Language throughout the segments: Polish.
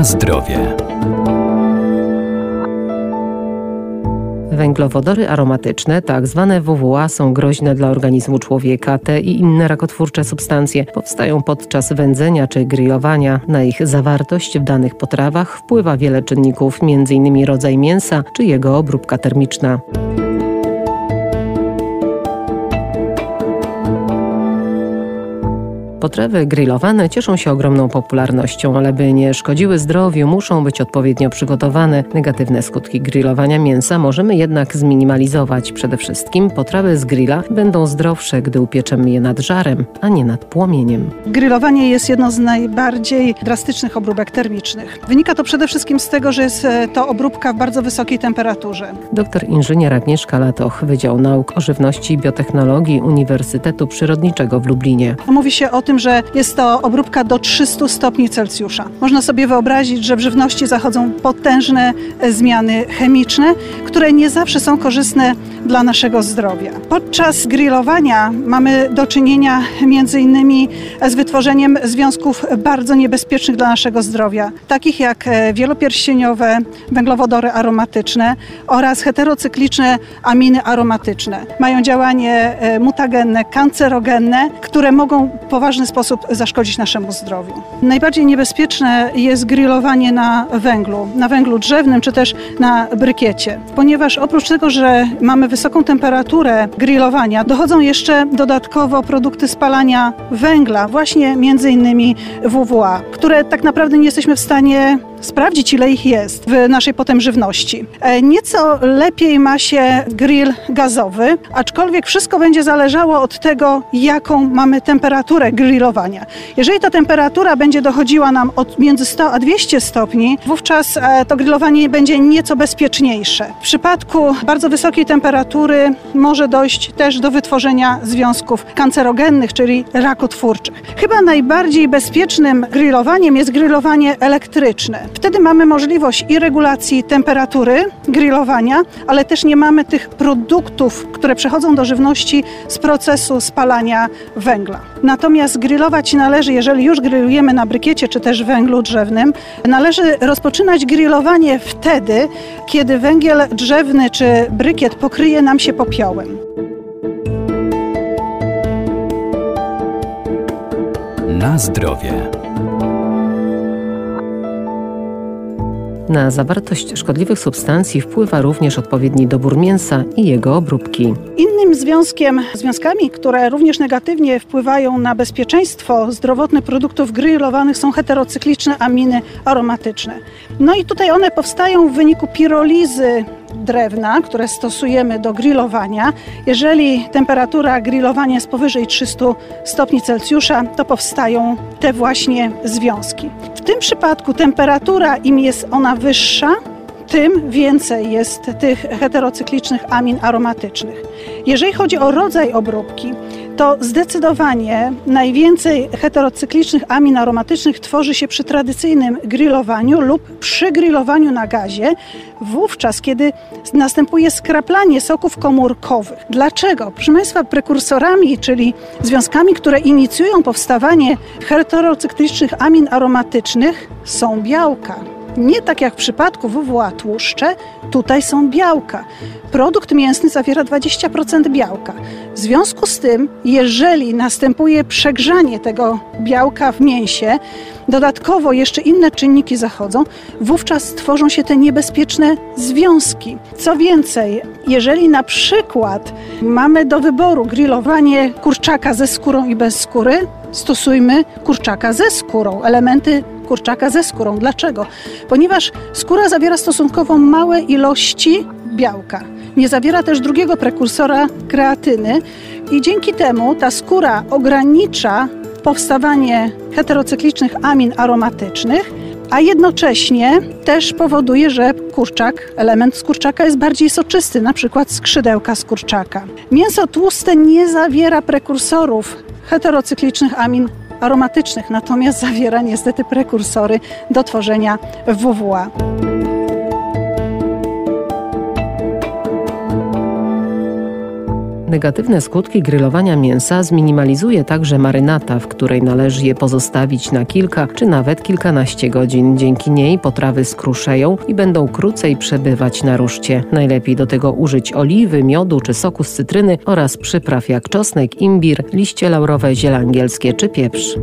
Na zdrowie. Węglowodory aromatyczne, tak zwane WWA, są groźne dla organizmu człowieka. Te i inne rakotwórcze substancje powstają podczas wędzenia czy grillowania. Na ich zawartość w danych potrawach wpływa wiele czynników, m.in. rodzaj mięsa czy jego obróbka termiczna. Potrawy grillowane cieszą się ogromną popularnością, ale by nie szkodziły zdrowiu, muszą być odpowiednio przygotowane. Negatywne skutki grillowania mięsa możemy jednak zminimalizować. Przede wszystkim potrawy z grilla będą zdrowsze, gdy upieczemy je nad żarem, a nie nad płomieniem. Grillowanie jest jedną z najbardziej drastycznych obróbek termicznych. Wynika to przede wszystkim z tego, że jest e, to obróbka w bardzo wysokiej temperaturze. Doktor inżynier Agnieszka Latoch, Wydział Nauk o Żywności i Biotechnologii Uniwersytetu Przyrodniczego w Lublinie. Mówi się o tym, że jest to obróbka do 300 stopni Celsjusza. Można sobie wyobrazić, że w żywności zachodzą potężne e, zmiany chemiczne, które nie zawsze są korzystne dla naszego zdrowia. Podczas grillowania mamy do czynienia między innymi z wytworzeniem związków bardzo niebezpiecznych dla naszego zdrowia, takich jak e, wielopierścieniowe węglowodory aromatyczne oraz heterocykliczne aminy aromatyczne. Mają działanie e, mutagenne, kancerogenne, które mogą poważnie poważny sposób zaszkodzić naszemu zdrowiu. Najbardziej niebezpieczne jest grillowanie na węglu, na węglu drzewnym czy też na brykiecie, ponieważ oprócz tego, że mamy wysoką temperaturę grillowania, dochodzą jeszcze dodatkowo produkty spalania węgla, właśnie między innymi WWA, które tak naprawdę nie jesteśmy w stanie sprawdzić, ile ich jest w naszej potem żywności. E, nieco lepiej ma się grill gazowy, aczkolwiek wszystko będzie zależało od tego, jaką mamy temperaturę grillowania. Jeżeli ta temperatura będzie dochodziła nam od między 100 a 200 stopni, wówczas e, to grillowanie będzie nieco bezpieczniejsze. W przypadku bardzo wysokiej temperatury może dojść też do wytworzenia związków kancerogennych, czyli rakotwórczych. Chyba najbardziej bezpiecznym grillowaniem jest grillowanie elektryczne. Wtedy mamy możliwość i regulacji temperatury grillowania, ale też nie mamy tych produktów, które przechodzą do żywności z procesu spalania węgla. Natomiast grillować należy, jeżeli już grillujemy na brykiecie czy też węglu drzewnym, należy rozpoczynać grillowanie wtedy, kiedy węgiel drzewny czy brykiet pokryje nam się popiołem. Na zdrowie. Na zawartość szkodliwych substancji wpływa również odpowiedni dobór mięsa i jego obróbki. Innym związkiem, związkami, które również negatywnie wpływają na bezpieczeństwo zdrowotne produktów grillowanych są heterocykliczne aminy aromatyczne. No i tutaj one powstają w wyniku pirolizy drewna, które stosujemy do grillowania. Jeżeli temperatura grillowania jest powyżej 300 stopni Celsjusza, to powstają te właśnie związki. W tym przypadku temperatura, im jest ona wyższa, tym więcej jest tych heterocyklicznych amin aromatycznych. Jeżeli chodzi o rodzaj obróbki, to zdecydowanie najwięcej heterocyklicznych amin aromatycznych tworzy się przy tradycyjnym grillowaniu lub przy grillowaniu na gazie, wówczas kiedy następuje skraplanie soków komórkowych. Dlaczego? Proszę Państwa, prekursorami, czyli związkami, które inicjują powstawanie heterocyklicznych amin aromatycznych są białka. Nie tak jak w przypadku WWA tłuszcze, tutaj są białka. Produkt mięsny zawiera 20% białka. W związku z tym, jeżeli następuje przegrzanie tego białka w mięsie, dodatkowo jeszcze inne czynniki zachodzą, wówczas tworzą się te niebezpieczne związki. Co więcej, jeżeli na przykład mamy do wyboru grillowanie kurczaka ze skórą i bez skóry, stosujmy kurczaka ze skórą, elementy kurczaka ze skórą. Dlaczego? Ponieważ skóra zawiera stosunkowo małe ilości białka. Nie zawiera też drugiego prekursora kreatyny i dzięki temu ta skóra ogranicza powstawanie heterocyklicznych amin aromatycznych, a jednocześnie też powoduje, że kurczak, element z kurczaka jest bardziej soczysty, na przykład skrzydełka z kurczaka. Mięso tłuste nie zawiera prekursorów heterocyklicznych amin aromatycznych, natomiast zawiera niestety prekursory do tworzenia WWA. Negatywne skutki grillowania mięsa zminimalizuje także marynata, w której należy je pozostawić na kilka czy nawet kilkanaście godzin. Dzięki niej potrawy skruszeją i będą krócej przebywać na ruszcie. Najlepiej do tego użyć oliwy, miodu czy soku z cytryny oraz przypraw jak czosnek, imbir, liście laurowe, ziele angielskie czy pieprz.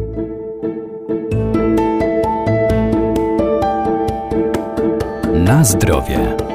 Na zdrowie.